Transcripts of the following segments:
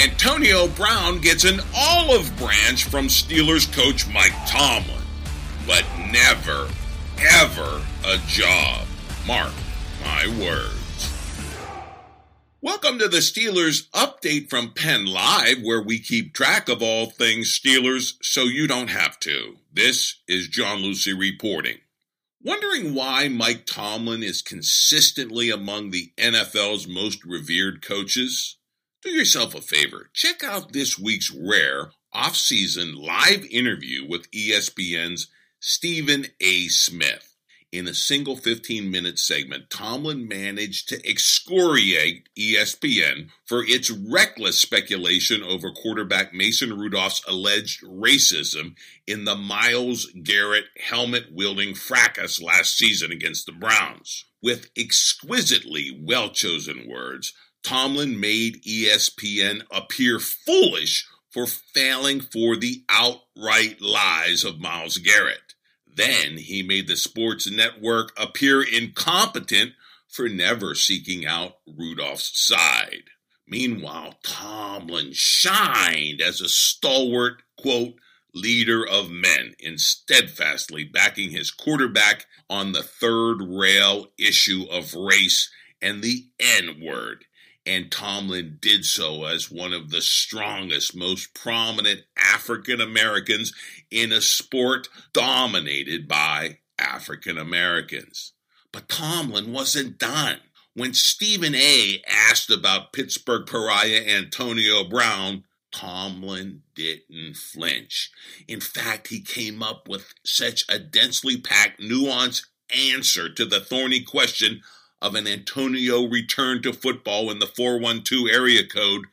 Antonio Brown gets an olive branch from Steelers coach Mike Tomlin, but never, ever a job. Mark my words. Welcome to the Steelers update from Penn Live, where we keep track of all things Steelers so you don't have to. This is John Lucy reporting. Wondering why Mike Tomlin is consistently among the NFL's most revered coaches? Do yourself a favor. Check out this week's rare off-season live interview with ESPN's Stephen A. Smith. In a single 15 minute segment, Tomlin managed to excoriate ESPN for its reckless speculation over quarterback Mason Rudolph's alleged racism in the Myles Garrett helmet wielding fracas last season against the Browns. With exquisitely well chosen words, Tomlin made ESPN appear foolish for failing for the outright lies of Myles Garrett. Then he made the sports network appear incompetent for never seeking out Rudolph's side. Meanwhile, Tomlin shined as a stalwart, quote, leader of men in steadfastly backing his quarterback on the third rail issue of race and the N word and Tomlin did so as one of the strongest, most prominent African Americans in a sport dominated by African Americans. But Tomlin wasn't done. When Stephen A. asked about Pittsburgh pariah Antonio Brown, Tomlin didn't flinch. In fact, he came up with such a densely packed, nuanced answer to the thorny question of an Antonio return to football in the 412 area code,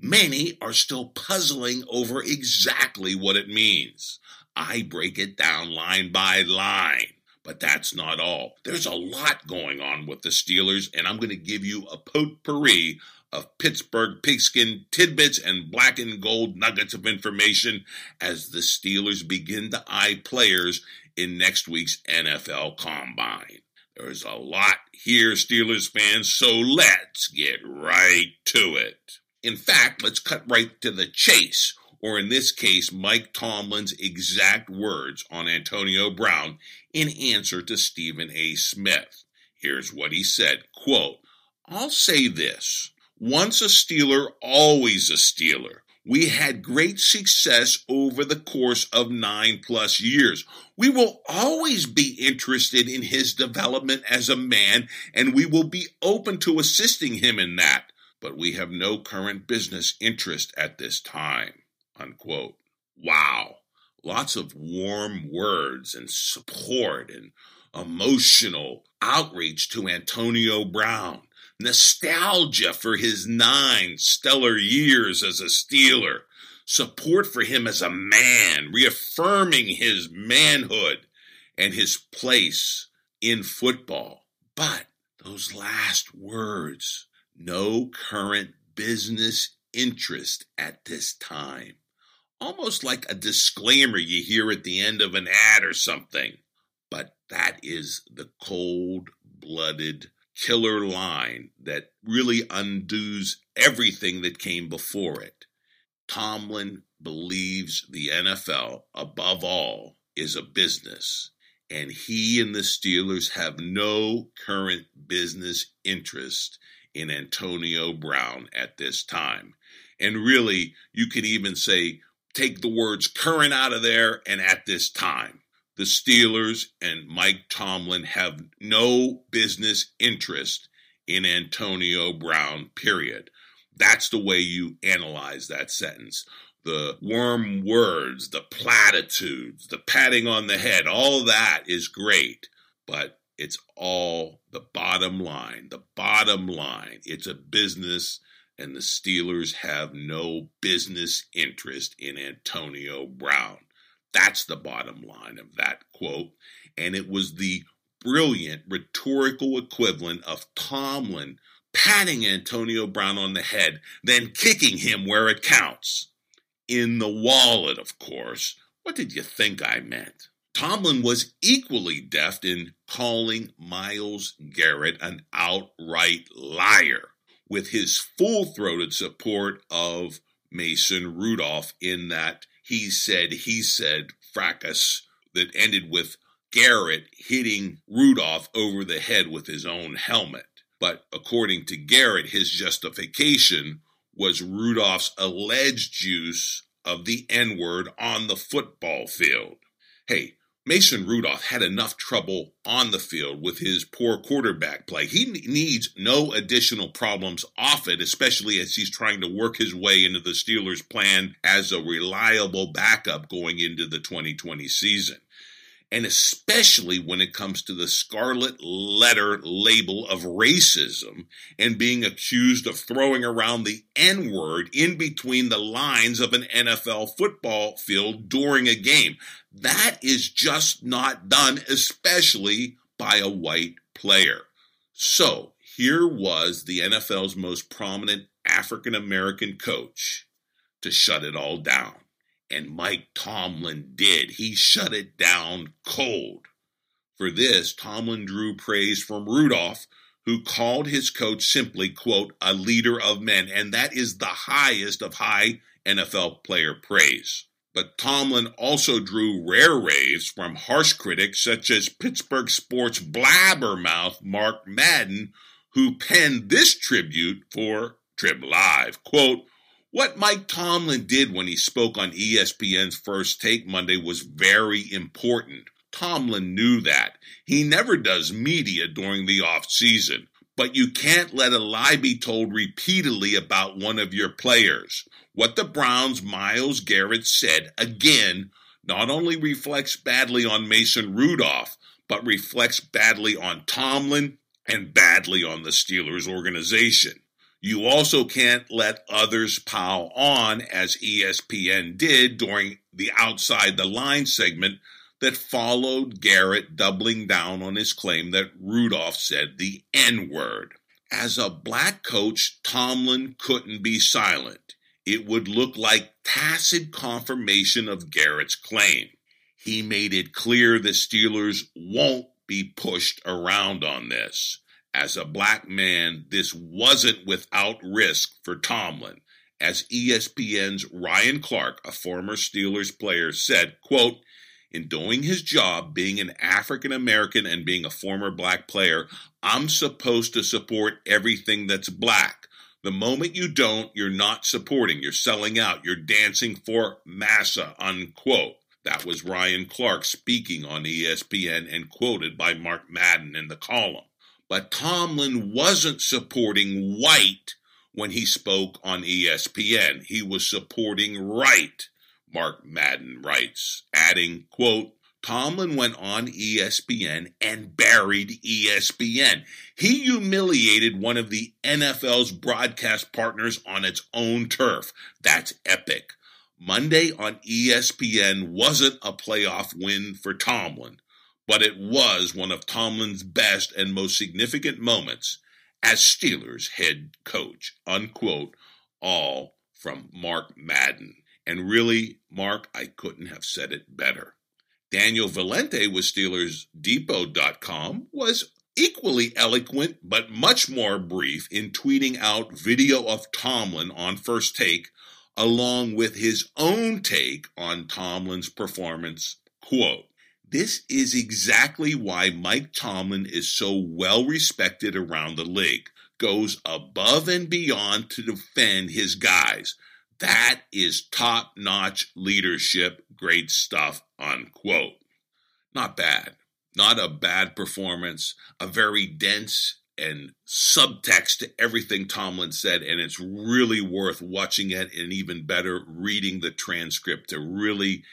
many are still puzzling over exactly what it means. I break it down line by line. But that's not all. There's a lot going on with the Steelers, and I'm going to give you a potpourri of Pittsburgh pigskin tidbits and black and gold nuggets of information as the Steelers begin to eye players in next week's NFL Combine. There's a lot here, Steelers fans, so let's get right to it. In fact, let's cut right to the chase, or in this case, Mike Tomlin's exact words on Antonio Brown in answer to Stephen A. Smith. Here's what he said, quote, I'll say this. Once a Steeler, always a Steeler. We had great success over the course of nine plus years. We will always be interested in his development as a man, and we will be open to assisting him in that. But we have no current business interest at this time. Unquote. Wow. Lots of warm words and support and emotional outreach to Antonio Brown nostalgia for his nine stellar years as a Steeler, support for him as a man, reaffirming his manhood and his place in football. But those last words, no current business interest at this time. Almost like a disclaimer you hear at the end of an ad or something. But that is the cold blooded killer line that really undoes everything that came before it. Tomlin believes the NFL, above all, is a business, and he and the Steelers have no current business interest in Antonio Brown at this time. And really, you could even say, take the words current out of there and at this time the Steelers and Mike Tomlin have no business interest in Antonio Brown, period. That's the way you analyze that sentence. The warm words, the platitudes, the patting on the head, all that is great, but it's all the bottom line. The bottom line. It's a business and the Steelers have no business interest in Antonio Brown. That's the bottom line of that quote. And it was the brilliant rhetorical equivalent of Tomlin patting Antonio Brown on the head, then kicking him where it counts. In the wallet, of course. What did you think I meant? Tomlin was equally deft in calling Myles Garrett an outright liar, with his full throated support of Mason Rudolph in that he said, he said fracas that ended with Garrett hitting Rudolph over the head with his own helmet. But according to Garrett, his justification was Rudolph's alleged use of the N word on the football field. Hey, Mason Rudolph had enough trouble on the field with his poor quarterback play. He needs no additional problems off it, especially as he's trying to work his way into the Steelers' plan as a reliable backup going into the 2020 season and especially when it comes to the scarlet letter label of racism and being accused of throwing around the N word in between the lines of an NFL football field during a game. That is just not done, especially by a white player. So here was the NFL's most prominent African American coach to shut it all down. And Mike Tomlin did. He shut it down cold. For this, Tomlin drew praise from Rudolph, who called his coach simply, quote, a leader of men. And that is the highest of high NFL player praise. But Tomlin also drew rare raves from harsh critics such as Pittsburgh sports blabbermouth Mark Madden, who penned this tribute for Trib Live. Quote, what Mike Tomlin did when he spoke on ESPN's first take Monday was very important. Tomlin knew that. He never does media during the off season. But you can't let a lie be told repeatedly about one of your players. What the Browns' Myles Garrett said, again, not only reflects badly on Mason Rudolph, but reflects badly on Tomlin and badly on the Steelers organization. You also can't let others pile on, as ESPN did during the outside the line segment that followed Garrett doubling down on his claim that Rudolph said the N word. As a black coach, Tomlin couldn't be silent. It would look like tacit confirmation of Garrett's claim. He made it clear the Steelers won't be pushed around on this as a black man, this wasn't without risk for Tomlin. As ESPN's Ryan Clark, a former Steelers player, said, quote, in doing his job, being an African American and being a former black player, I'm supposed to support everything that's black. The moment you don't, you're not supporting, you're selling out, you're dancing for massa, unquote. That was Ryan Clark speaking on ESPN and quoted by Mark Madden in the column. But Tomlin wasn't supporting white when he spoke on ESPN. He was supporting right, Mark Madden writes, adding, quote, Tomlin went on ESPN and buried ESPN. He humiliated one of the NFL's broadcast partners on its own turf. That's epic. Monday on ESPN wasn't a playoff win for Tomlin but it was one of Tomlin's best and most significant moments as Steelers head coach. Unquote. All from Mark Madden. And really, Mark, I couldn't have said it better. Daniel Valente with SteelersDepot.com was equally eloquent but much more brief in tweeting out video of Tomlin on first take, along with his own take on Tomlin's performance. Quote, this is exactly why Mike Tomlin is so well respected around the league. Goes above and beyond to defend his guys. That is top notch leadership. Great stuff, unquote. Not bad. Not a bad performance. A very dense and subtext to everything Tomlin said, and it's really worth watching it and even better reading the transcript to really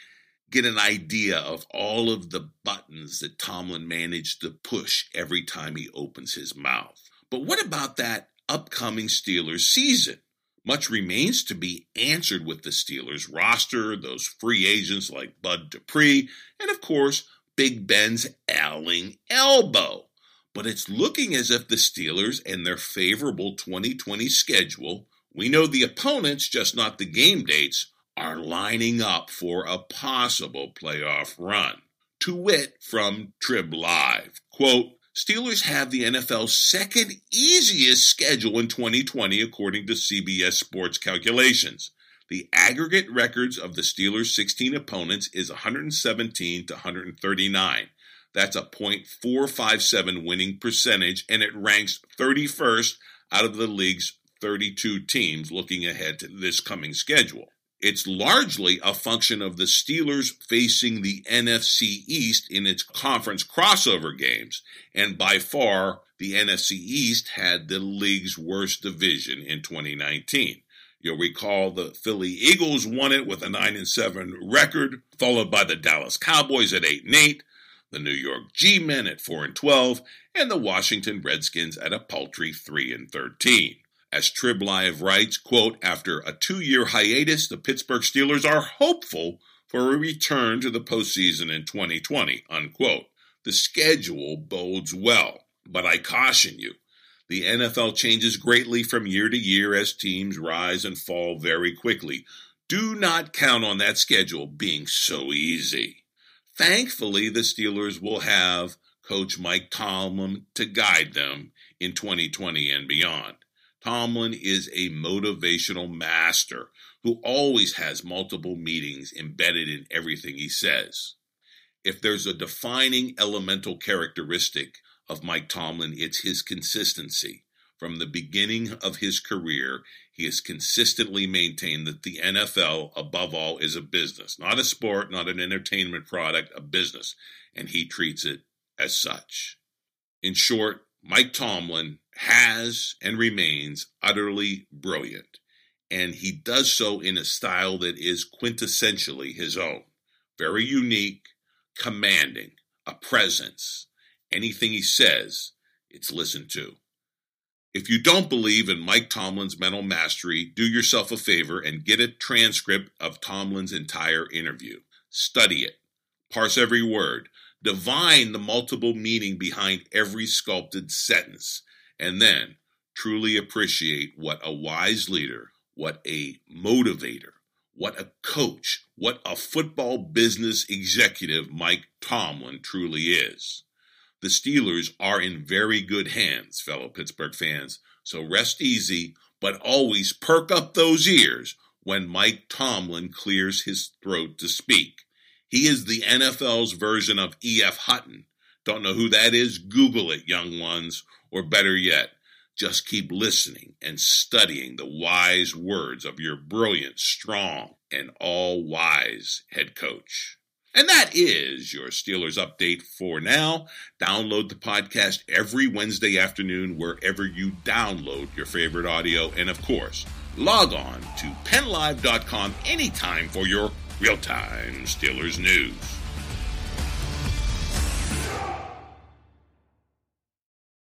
get an idea of all of the buttons that Tomlin managed to push every time he opens his mouth. But what about that upcoming Steelers season? Much remains to be answered with the Steelers roster, those free agents like Bud Dupree, and of course, Big Ben's ailing elbow. But it's looking as if the Steelers and their favorable 2020 schedule, we know the opponents, just not the game dates, are lining up for a possible playoff run. To wit from Trib Live, quote, Steelers have the NFL's second easiest schedule in 2020, according to CBS Sports calculations. The aggregate records of the Steelers' 16 opponents is 117 to 139. That's a .457 winning percentage, and it ranks 31st out of the league's 32 teams looking ahead to this coming schedule. It's largely a function of the Steelers facing the NFC East in its conference crossover games, and by far, the NFC East had the league's worst division in 2019. You'll recall the Philly Eagles won it with a 9 and 7 record, followed by the Dallas Cowboys at 8 and 8, the New York G-Men at 4 and 12, and the Washington Redskins at a paltry 3 and 13. As Trib Live writes, quote, after a two year hiatus, the Pittsburgh Steelers are hopeful for a return to the postseason in 2020, unquote. The schedule bodes well, but I caution you. The NFL changes greatly from year to year as teams rise and fall very quickly. Do not count on that schedule being so easy. Thankfully, the Steelers will have Coach Mike Tomlin to guide them in 2020 and beyond. Tomlin is a motivational master who always has multiple meanings embedded in everything he says. If there's a defining elemental characteristic of Mike Tomlin, it's his consistency. From the beginning of his career, he has consistently maintained that the NFL, above all, is a business, not a sport, not an entertainment product, a business, and he treats it as such. In short, Mike Tomlin has and remains utterly brilliant, and he does so in a style that is quintessentially his own. Very unique, commanding, a presence. Anything he says, it's listened to. If you don't believe in Mike Tomlin's mental mastery, do yourself a favor and get a transcript of Tomlin's entire interview. Study it. Parse every word. Divine the multiple meaning behind every sculpted sentence and then truly appreciate what a wise leader, what a motivator, what a coach, what a football business executive Mike Tomlin truly is. The Steelers are in very good hands, fellow Pittsburgh fans, so rest easy, but always perk up those ears when Mike Tomlin clears his throat to speak. He is the NFL's version of E.F. Hutton. Don't know who that is? Google it, young ones, or better yet, just keep listening and studying the wise words of your brilliant, strong, and all wise head coach. And that is your Steelers update for now. Download the podcast every Wednesday afternoon wherever you download your favorite audio. And of course, log on to pennlive.com anytime for your real time Steelers news.